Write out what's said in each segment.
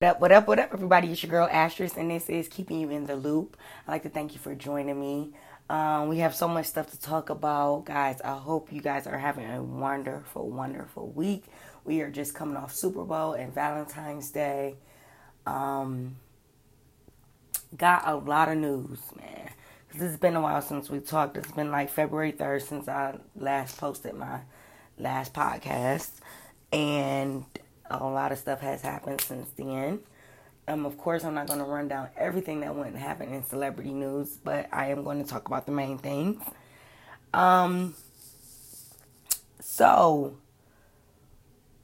What up, what up, what up, everybody? It's your girl Astress, and this is Keeping You in the Loop. I'd like to thank you for joining me. Um, we have so much stuff to talk about, guys. I hope you guys are having a wonderful, wonderful week. We are just coming off Super Bowl and Valentine's Day. Um, got a lot of news, man. Cause it's been a while since we talked. It's been like February 3rd since I last posted my last podcast. And a lot of stuff has happened since then. Um, of course, I'm not going to run down everything that went and happened in celebrity news, but I am going to talk about the main things. Um, so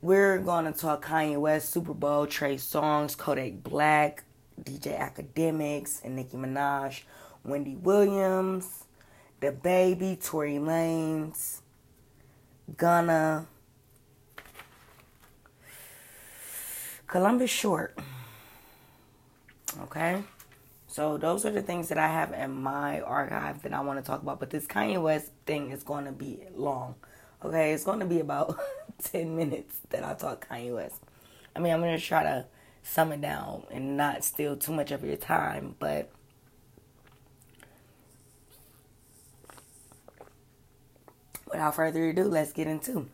we're going to talk Kanye West, Super Bowl, Trey Songz, Kodak Black, DJ Akademiks, and Nicki Minaj, Wendy Williams, DaBaby, Tory Lanez, Gunna, Columbus Short. Okay? So those are the things that I have in my archive that I want to talk about. But this Kanye West thing is going to be long. Okay? It's going to be about 10 minutes that I talk Kanye West. I mean, I'm going to try to sum it down and not steal too much of your time. But without further ado, let's get into.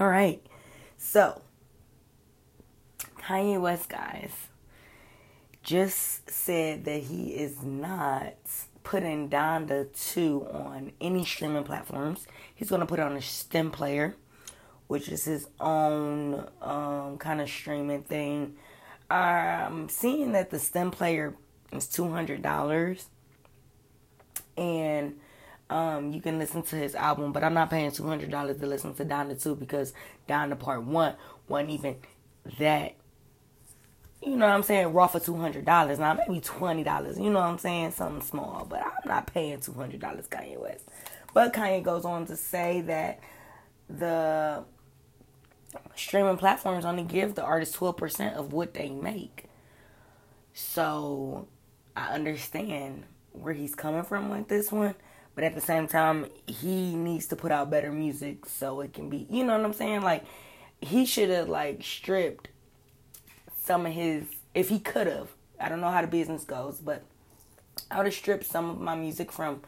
All right. So, Kanye West, guys, just said that he is not putting Donda 2 on any streaming platforms. He's going to put it on a STEM player, which is his own um, kind of streaming thing. I'm seeing that the STEM player is $200 and um, you can listen to his album, but I'm not paying $200 to listen to Donda 2 because Donda Part 1 wasn't even that you know what I'm saying, raw for two hundred dollars. Now maybe twenty dollars, you know what I'm saying, something small, but I'm not paying two hundred dollars Kanye West. But Kanye goes on to say that the streaming platforms only give the artist twelve percent of what they make. So I understand where he's coming from with this one. But at the same time, he needs to put out better music so it can be, you know what I'm saying? Like, he should have, like, stripped some of his if he could have. I don't know how the business goes, but I would have stripped some of my music from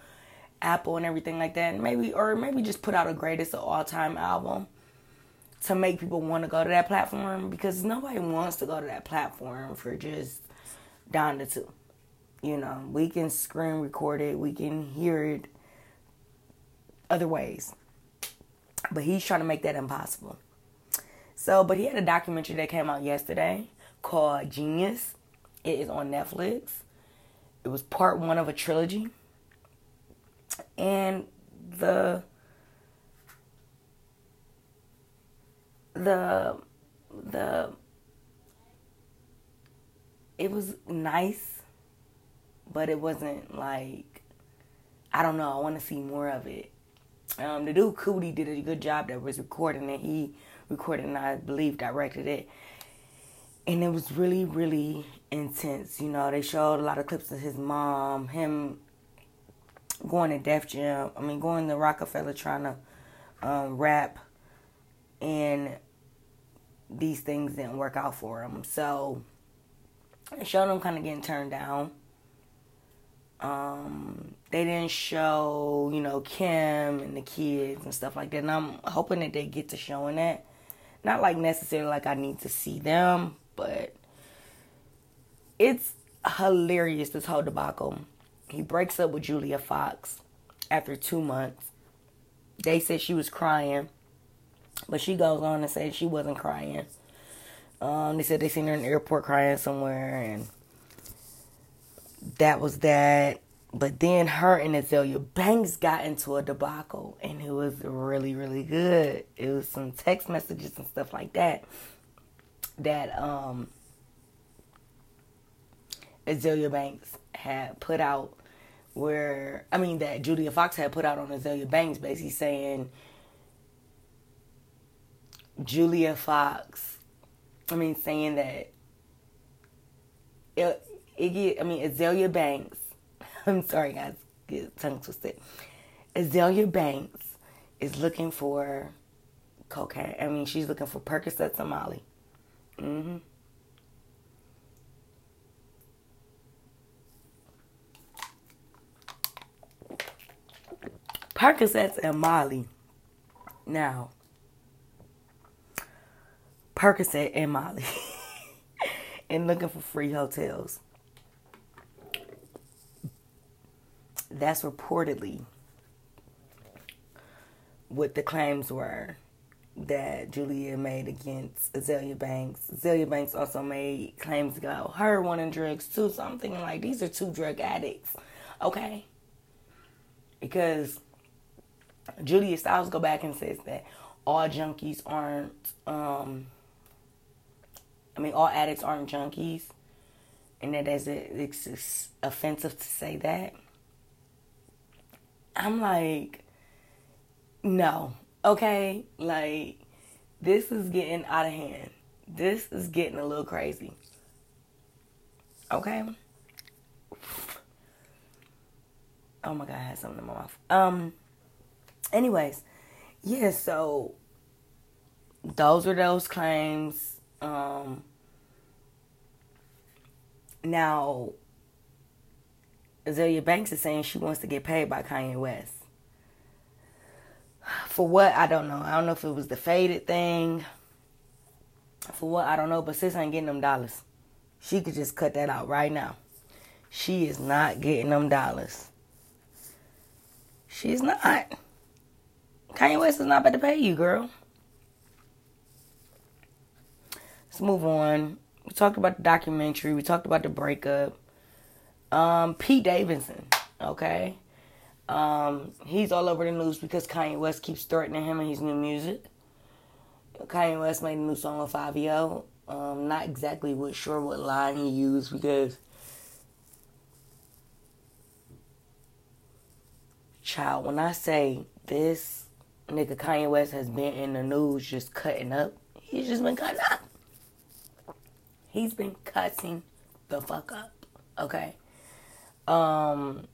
Apple and everything like that, and maybe or maybe just put out a greatest of all time album to make people want to go to that platform because nobody wants to go to that platform for just Donda two. You know, we can screen record it, we can hear it other ways, but he's trying to make that impossible. So, but he had a documentary that came out yesterday called Genius. It is on Netflix. It was part one of a trilogy. And the the the it was nice, but it wasn't like I don't know, I want to see more of it. Um, the dude Coodie did a good job that was recording it. He recorded and I believe directed it and it was really really intense you know they showed a lot of clips of his mom him going to def jam i mean going to Roc-A-Fella trying to um, rap. And these things didn't work out for him. So it showed him kind of getting turned down. Um, they didn't show you know kim and the kids and stuff like that. And i'm hoping that they get to showing that. Not like necessarily like i need to see them but it's hilarious this whole debacle. He breaks up with Julia Fox after two months. They said she was crying, but she goes on and say she wasn't crying. Um, they said they seen her in the airport crying somewhere, and that was that. But then her and Azealia Banks got into a debacle, and it was really, really good. It was some text messages and stuff like that that um, Azealia Banks had put out where I mean that Julia Fox had put out on Azealia Banks basically saying Julia Fox I mean saying that Iggy I mean Azealia Banks I'm sorry guys get tongue twisted. Azealia Banks is looking for cocaine. I mean she's looking for Percocet and Molly Mm-hmm. Percocets and Molly. Now, Percocet and Molly. and looking for free hotels. That's reportedly what the claims were that Julia made against Azealia Banks. Azealia Banks also made claims about her wanting drugs too. So I'm thinking like these are two drug addicts, okay? Because Julia Stiles go back and says that all junkies aren't. Um, I mean, all addicts aren't junkies, and that it, it's offensive to say that. I'm like, no, okay, like this is getting out of hand. This is getting a little crazy. Okay. Oh my god, I had something in my mouth. Um. Anyways, yeah. So those are those claims. Um. Now, Azealia Banks is saying she wants to get paid by Kanye West. For what? I don't know. I don't know if it was the faded thing. For what? I don't know. But sis ain't getting them dollars. She could just cut that out right now. She is not getting them dollars. She's not. Kanye West is not about to pay you, girl. Let's move on. We talked about the documentary. We talked about the breakup. Um, Pete Davidson, okay? Um, he's all over the news because Kanye West keeps threatening him and his new music. Kanye West made a new song with Fivio. Um, not exactly what, sure what line he used because child, when I say this nigga Kanye West has been in the news just cutting up, he's just been cutting up. He's been cutting the fuck up. Okay. Um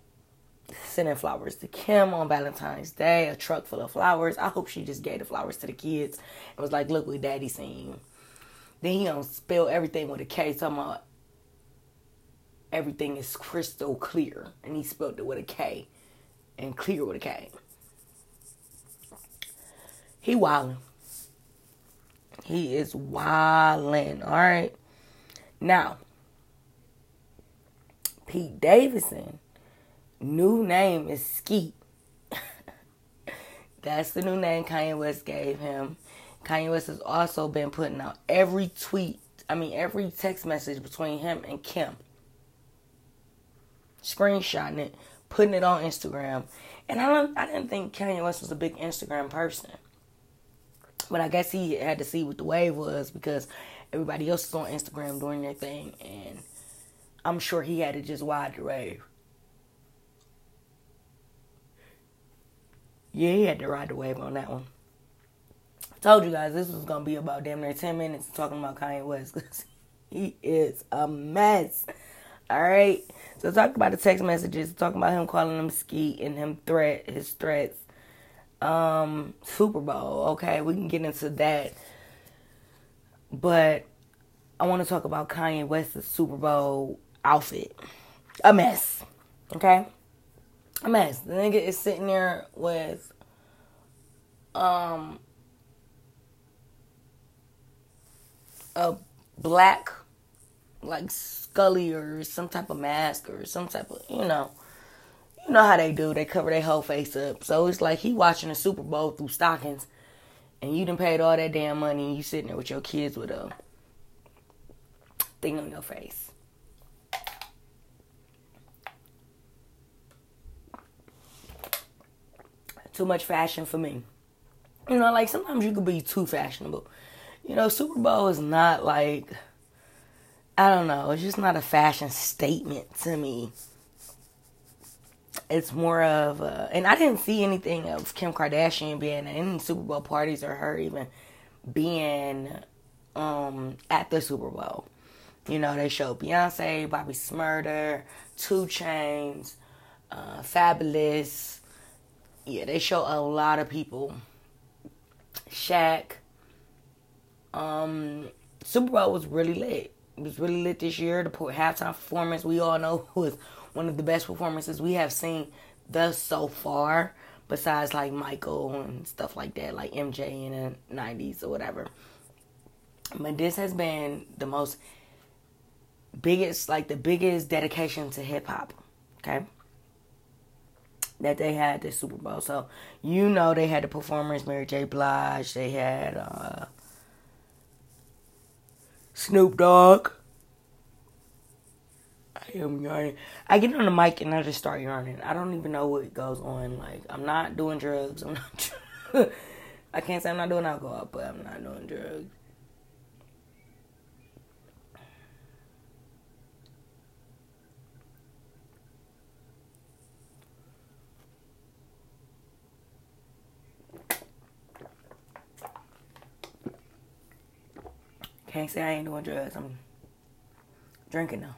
sending flowers to Kim on Valentine's Day, a truck full of flowers. I hope she just gave the flowers to the kids and was like, look what daddy seen. Then he don't spill everything with a K, talking about everything is crystal clear. And he spelled it with a K and clear with a K. He wildin'. He is wildin', alright? Now, Pete Davidson new name is Skeet. That's the new name Kanye West gave him. Kanye West has also been putting out every tweet, I mean, every text message between him and Kim, screenshotting it, putting it on Instagram. And I don't, I didn't think Kanye West was a big Instagram person, but I guess he had to see what the wave was because everybody else is on Instagram doing their thing, and I'm sure he had to just ride the wave. Yeah, he had to ride the wave on that one. I told you guys this was gonna be about damn near ten minutes talking about Kanye West because he is a mess. All right. So talk about the text messages, talking about him calling him skeet and him threat his threats. Um, Super Bowl. Okay, we can get into that, but I want to talk about Kanye West's Super Bowl outfit. A mess. Okay a mess. The nigga is sitting there with um a black like scully or some type of mask or some type of you know you know how they do they cover their whole face up so it's like he watching the super bowl through stockings and you done paid all that damn money and you sitting there with your kids with a thing on your face too much fashion for me. You know, like sometimes you could be too fashionable. You know, Super Bowl is not like I don't know, it's just not a fashion statement to me. It's more of a, and I didn't see anything of Kim Kardashian being at any Super Bowl parties or her even being um at the Super Bowl. You know, they showed Beyonce, Bobby Shmurda, 2 Chainz, uh, Fabolous, yeah, they show a lot of people. Shaq. Um, Super Bowl was really lit. It was really lit this year. The halftime performance we all know was one of the best performances we have seen thus so far. besides like Michael and stuff like that, like MJ in the 90s or whatever. But this has been the most biggest, like the biggest dedication to hip hop, okay? That they had this Super Bowl. So, you know, they had the performers, Mary J. Blige, they had uh, Snoop Dogg. I am yarning. I get on the mic and I just start yarning. I don't even know what goes on. Like, I'm not doing drugs. I'm not. I can't say I'm not doing alcohol, but I'm not doing drugs. Can't say I ain't doing drugs. I'm drinking now.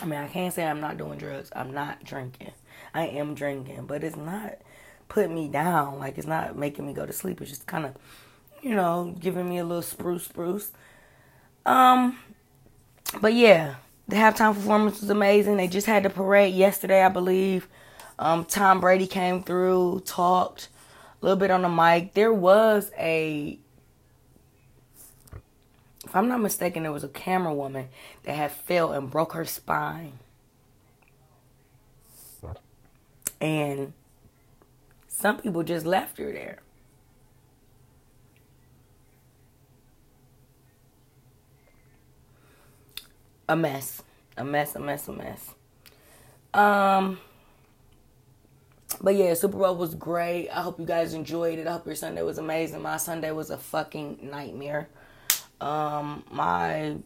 I mean, I can't say I'm not doing drugs. I'm not drinking. I am drinking, but it's not putting me down. Like it's not making me go to sleep. It's just kind of, you know, giving me a little spruce, spruce. Um, but yeah, the halftime performance was amazing. They just had the parade yesterday, I believe. Um, Tom Brady came through, talked a little bit on the mic. There was a if I'm not mistaken, there was a camera woman that had fell and broke her spine. And some people just left her there. A mess. A mess, a mess, a mess. Um but yeah, Super Bowl was great. I hope you guys enjoyed it. I hope your Sunday was amazing. My Sunday was a fucking nightmare. Um, my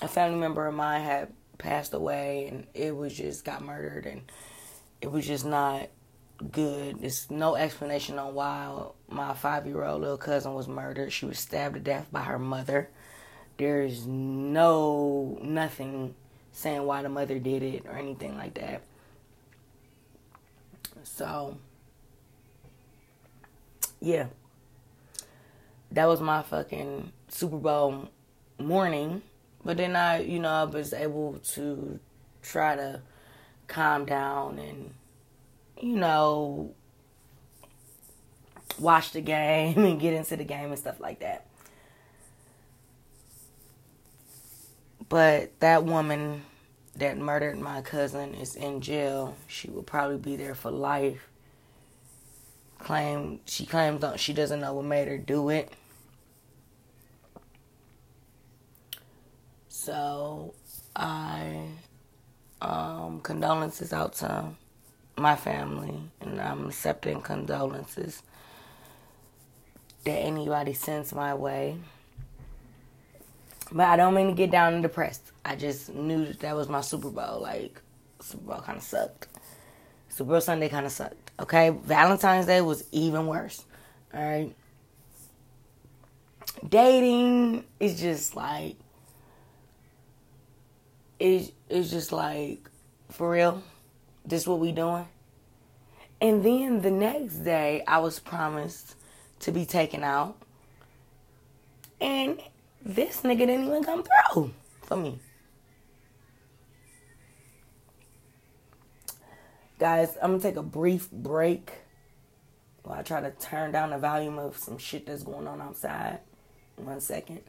a family member of mine had passed away, and it was just got murdered, and it was just not good. There's no explanation on why my five year old little cousin was murdered. She was stabbed to death by her mother. There's no nothing saying why the mother did it or anything like that. So, yeah that was my fucking Super Bowl morning. But then I, you know, I was able to try to calm down and, you know, watch the game and get into the game and stuff like that. But that woman that murdered my cousin is in jail. She will probably be there for life claim she claims uh, she doesn't know what made her do it. So I um condolences out to my family and I'm accepting condolences that anybody sends my way. But I don't mean to get down and depressed. I just knew that, that was my Super Bowl. Like, Super Bowl kind of sucked. Super Bowl Sunday kind of sucked. Okay, Valentine's Day was even worse. All right, dating is just like it's it's just like for real. This what we doing? And then the next day, I was promised to be taken out, and this nigga didn't even come through for me. Guys, I'm gonna take a brief break while I try to turn down the volume of some shit that's going on outside. One second.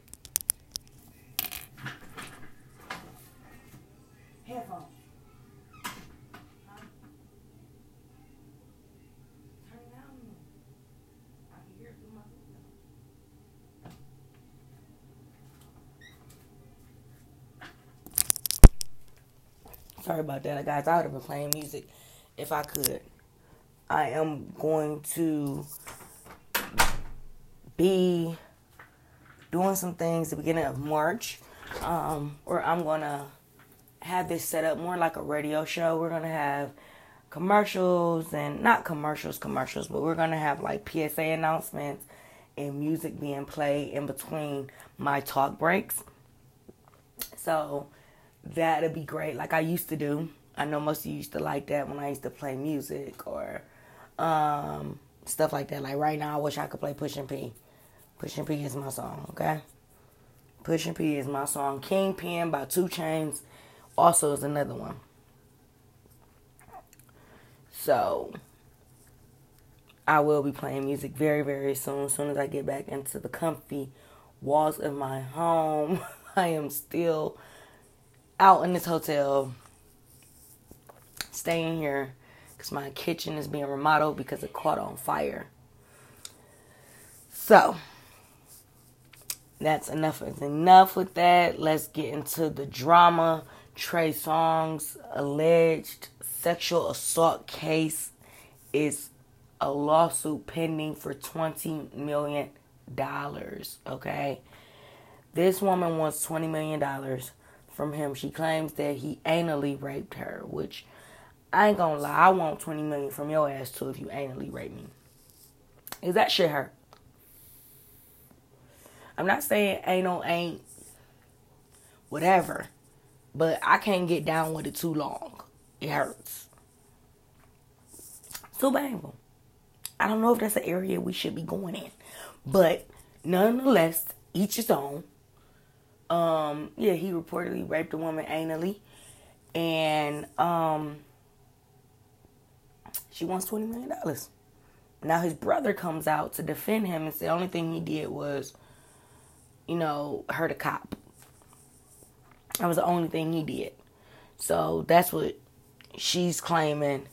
Sorry about that, guys. I would have been playing music if I could. I am going to be doing some things the beginning of March, um, I'm gonna have this set up more like a radio show. We're gonna have commercials and not commercials, commercials, but we're gonna have like PSA announcements and music being played in between my talk breaks. So that'd be great, like I used to do. I know most of you used to like that when I used to play music or um, stuff like that. Like right now, I wish I could play Pushin P. Pushin P is my song, okay? Pushin P is my song. Kingpin by 2 Chainz also is another one. So I will be playing music very, very soon. As soon as I get back into the comfy walls of my home, I am still out in this hotel, staying here because my kitchen is being remodeled because it caught on fire. So that's enough is enough with that. Let's get into the drama. Trey Songz alleged sexual assault case is a lawsuit pending for $20 million. Okay. This woman wants $20 million from him. She claims that he anally raped her, which I ain't gonna lie, I want 20 million from your ass too if you anally rape me. Is that shit hurt? I'm not saying anal ain't whatever, but I can't get down with it too long. It hurts. Too painful. I don't know if that's an area we should be going in. But nonetheless, each his own. Um, yeah, he reportedly raped a woman anally. And um she wants twenty million dollars. Now his brother comes out to defend him and say the only thing he did was you know, hurt a cop. That was the only thing he did. So that's what she's claiming.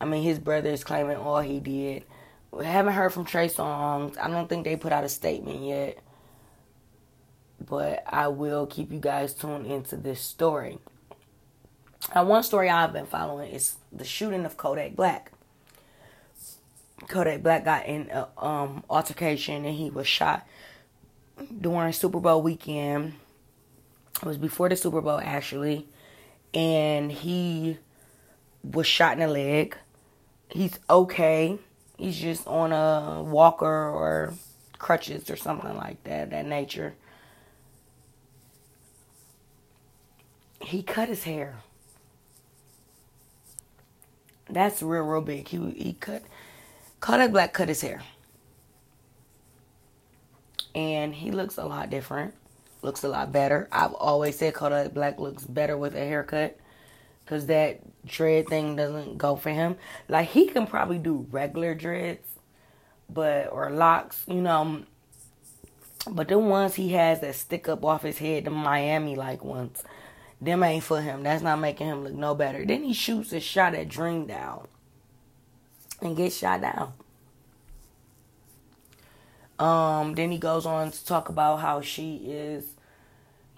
I mean, his brother is claiming all he did. We haven't heard from Trey Songz. I don't think they put out a statement yet. But I will keep you guys tuned into this story. Now, one story I've been following is the shooting of Kodak Black. Kodak Black got in an um, altercation and he was shot during Super Bowl weekend. It was before the Super Bowl actually, and he was shot in the leg. He's okay. He's just on a walker or crutches or something like that, that nature. He cut his hair. That's real, real big. He he cut Kodak Black cut his hair and he looks a lot different. Looks a lot better. I've always said Kodak Black looks better with a haircut because that dread thing doesn't go for him. Like he can probably do regular dreads, but or locks, you know. But the ones he has that stick up off his head, the Miami like ones, them ain't for him. That's not making him look no better. Then he shoots a shot at Dreamdoll and gets shot down. Um, then he goes on to talk about how she is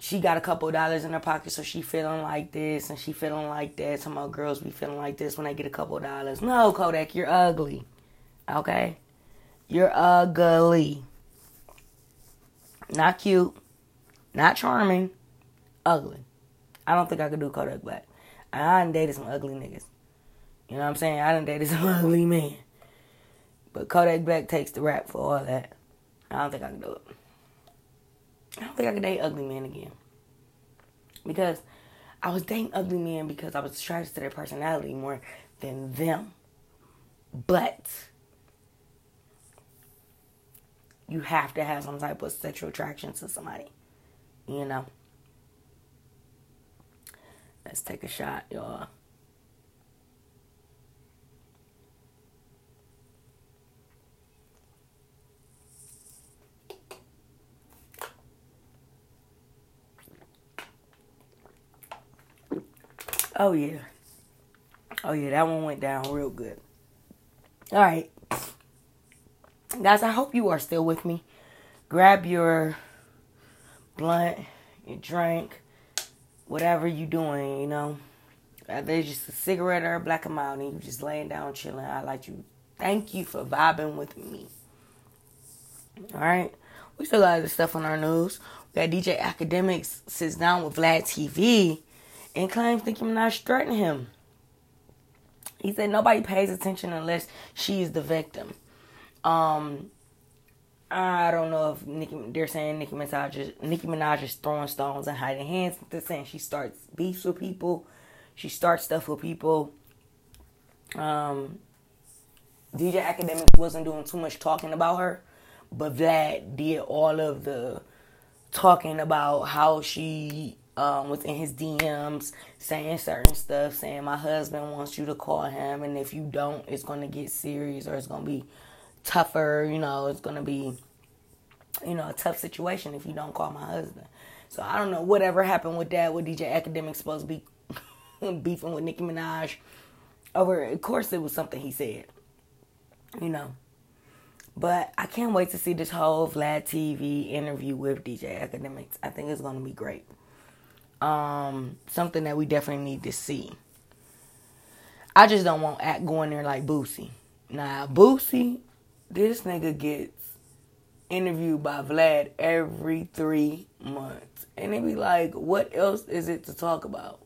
she got a couple dollars in her pocket, so she feeling like this and she feeling like that. Some of girls be feeling like this when they get a couple dollars. No, Kodak, you're ugly. Okay? You're ugly. Not cute. Not charming. Ugly. I don't think I could do Kodak Black. I done dated some ugly niggas. You know what I'm saying? I done dated some ugly men. But Kodak Black takes the rap for all that. I don't think I can do it. I don't think I can date ugly men again. Because I was dating ugly men because I was attracted to their personality more than them. But you have to have some type of sexual attraction to somebody. You know? Let's take a shot, y'all. Oh yeah. Oh yeah, that one went down real good. All right. Guys, I hope you are still with me. Grab your blunt, your drink, whatever you doing, you know. There's just a cigarette or a black and mild and you just laying down chilling. I like you. Thank you for vibing with me. Alright. We still got other stuff on our news. We got DJ Akademiks sits down with Vlad TV and claims Nicki Minaj threatened him. He said nobody pays attention unless she is the victim. Um, I don't know if Nicki, they're saying Nicki Minaj, is, Nicki Minaj is throwing stones and hiding hands. They're saying she starts beefs with people. She starts stuff with people. Um, DJ Akademiks wasn't doing too much talking about her, but Vlad did all of the talking about how she um, in his DMs saying certain stuff, saying my husband wants you to call him, and if you don't, it's going to get serious or it's going to be tougher. You know, it's going to be, you know, a tough situation if you don't call my husband. So I don't know whatever happened with that. With DJ Akademiks supposed to be beefing with Nicki Minaj over. Of course, it was something he said. You know. But I can't wait to see this whole Vlad TV interview with DJ Akademiks. I think it's going to be great um, something that we definitely need to see. I just don't want act going there like Boosie. Now Boosie, this nigga gets interviewed by Vlad every three months, and it be like, what else is it to talk about?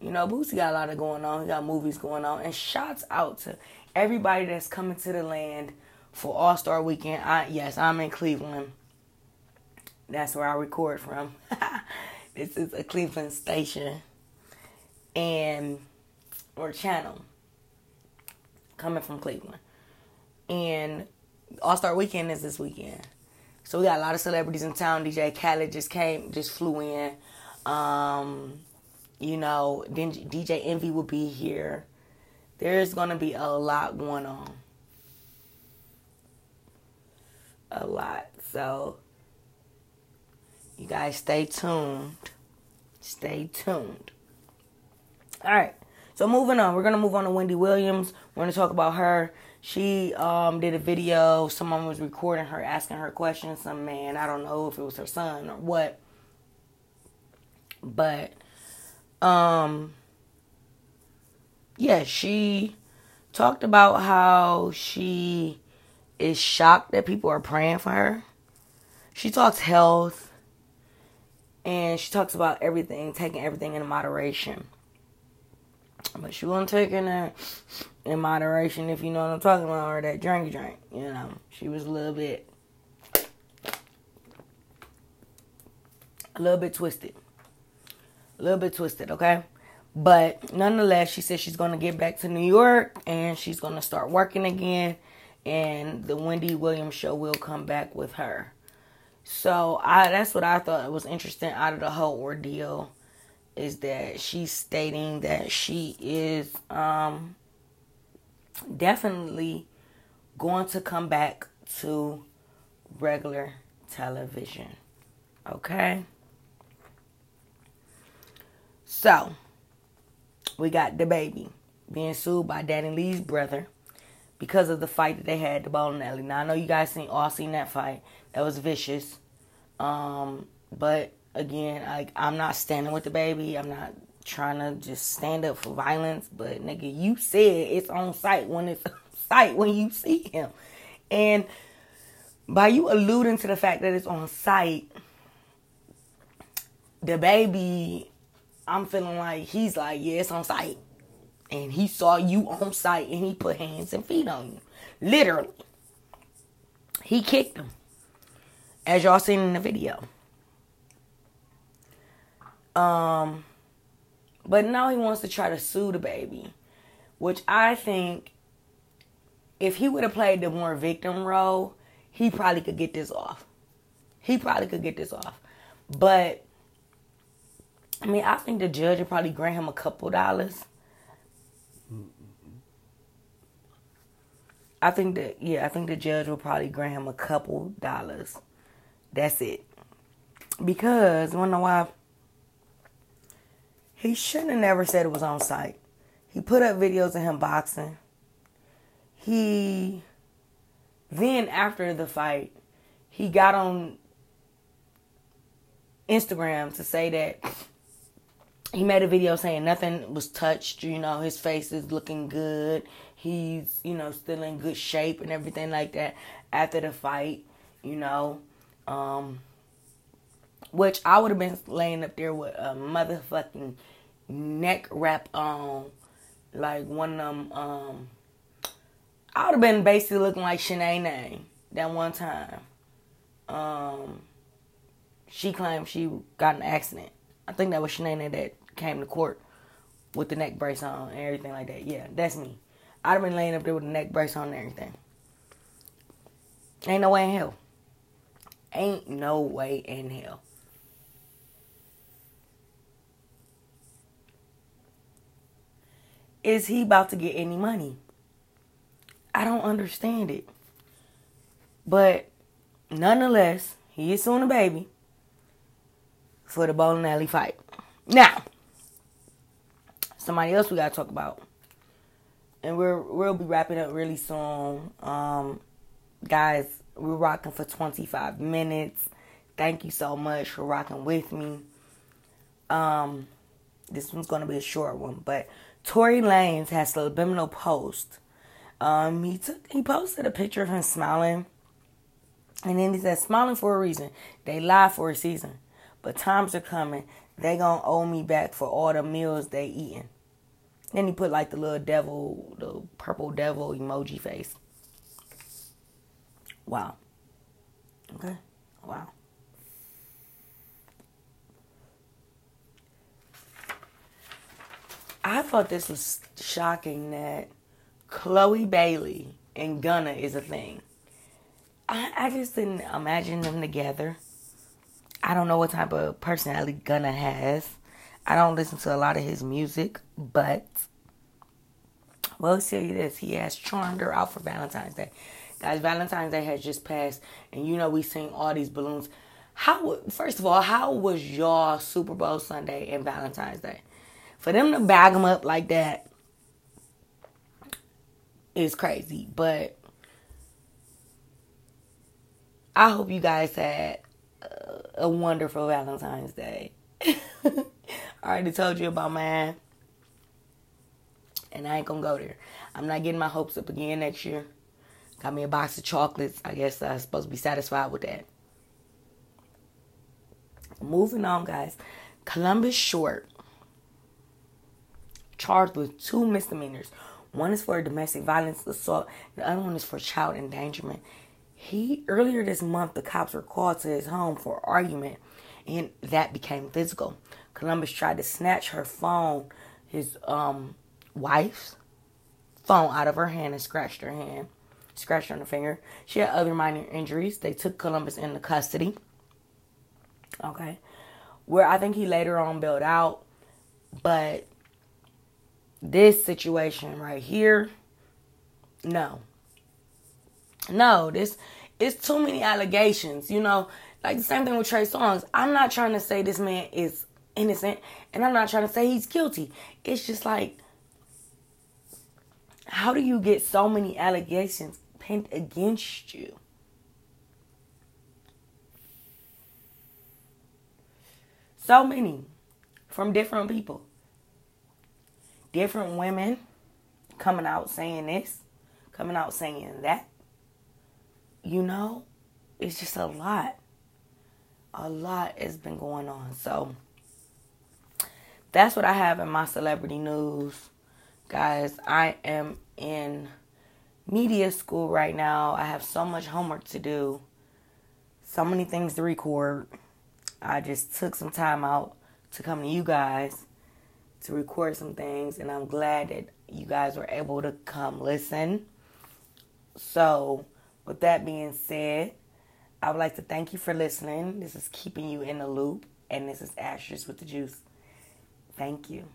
You know, Boosie got a lot of going on. He got movies going on, and shouts out to everybody that's coming to the land for All Star Weekend. I yes, I'm in Cleveland. That's where I record from. This is a Cleveland station and or channel coming from Cleveland. And All Star Weekend is this weekend. So we got a lot of celebrities in town. DJ Khaled just came, just flew in. Um, you know, DJ Envy will be here. There's gonna be a lot going on. A lot. So you guys stay tuned. Stay tuned. All right. So moving on, we're gonna move on to Wendy Williams. We're gonna talk about her. She um, did a video. Someone was recording her, asking her questions. Some man, I don't know if it was her son or what, but um, yeah, she talked about how she is shocked that people are praying for her. She talks health and she talks about everything, taking everything in moderation. But she wasn't taking that in moderation, if you know what I'm talking about, or that drink drink. You know, she was a little bit, a little bit twisted, a little bit twisted. Okay, but nonetheless, she said she's gonna get back to New York and she's gonna start working again, and the Wendy Williams show will come back with her. So I that's what I thought was interesting out of the whole ordeal is that she's stating that she is um, definitely going to come back to regular television. Okay? So, we got DaBaby being sued by DaniLeigh's brother because of the fight that they had, the bowling alley. Now I know you guys seen all seen that fight. That was vicious. Um, but again, like I'm not standing with DaBaby. I'm not trying to just stand up for violence. But nigga, you said it's on site when it's on site when you see him, and by you alluding to the fact that it's on site, DaBaby, I'm feeling like he's like, yeah, it's on site. And he saw you on site and he put hands and feet on you. Literally. He kicked him as y'all seen in the video. Um, but now he wants to try to sue DaBaby, which I think if he would have played the more victim role, he probably could get this off. He probably could get this off. But I mean, I think the judge would probably grant him a couple dollars. I think that yeah, I think the judge will probably grant him a couple dollars. That's it. Because, you know why? He shouldn't have never said it was on site. He put up videos of him boxing. He, then after the fight, he got on Instagram to say that he made a video saying nothing was touched. You know, his face is looking good. He's, you know, still in good shape and everything like that after the fight, you know. Um, which I would have been laying up there with a motherfucking neck wrap on, like one of them. Um, I would have been basically looking like Shanae that one time. Um, she claimed she got an accident. I think that was Shanae that came to court with the neck brace on and everything like that. Yeah, that's me. I'd have been laying up there with a neck brace on and everything. Ain't no way in hell. Ain't no way in hell. Is he about to get any money? I don't understand it. But nonetheless, he is soon a baby for the bowling alley fight. Now, somebody else we gotta talk about, and we're we'll be wrapping up really soon. Um, guys, we're rocking for 25 minutes. Thank you so much for rocking with me. Um, this one's gonna be a short one, but Tory Lanez has a subliminal post. Um, he took he posted a picture of him smiling, and then he said, "Smiling for a reason. They lie for a season, but times are coming. They gonna owe me back for all the meals they eating." Then he put like the little devil, the purple devil emoji face. Wow. Okay. Wow. I thought this was shocking that Chloe Bailey and Gunna is a thing. I, I just didn't imagine them together. I don't know what type of personality Gunna has. I don't listen to a lot of his music, but well, tell you this: he has charmed her out for Valentine's Day. Guys, Valentine's Day has just passed, and you know we seen all these balloons. How? First of all, how was y'all Super Bowl Sunday and Valentine's Day? For them to bag them up like that is crazy. But I hope you guys had a wonderful Valentine's Day. I already told you about mine. And I ain't gonna go there. I'm not getting my hopes up again next year. Got me a box of chocolates. I guess I'm supposed to be satisfied with that. Moving on, guys. Columbus Short charged with two misdemeanors. One is for domestic violence assault, the other one is for child endangerment. He earlier this month the cops were called to his home for argument and that became physical. Columbus tried to snatch her phone, his um wife's phone out of her hand and scratched her hand, scratched her on the finger. She had other minor injuries. They took Columbus into custody. Okay. Where I think he later on bailed out, but this situation right here, no. No, this it's too many allegations, you know. Like the same thing with Trey Songz. I'm not trying to say this man is innocent, and I'm not trying to say he's guilty. It's just like, how do you get so many allegations pinned against you? So many from different people different women coming out saying this, coming out saying that. You know, it's just a lot. A lot has been going on. So that's what I have in my celebrity news. Guys, I am in media school right now. I have so much homework to do, so many things to record. I just took some time out to come to you guys to record some things, and I'm glad that you guys were able to come listen. So, with that being said, I would like to thank you for listening. This is keeping you in the loop, and this is Ashes with the Juice. Thank you.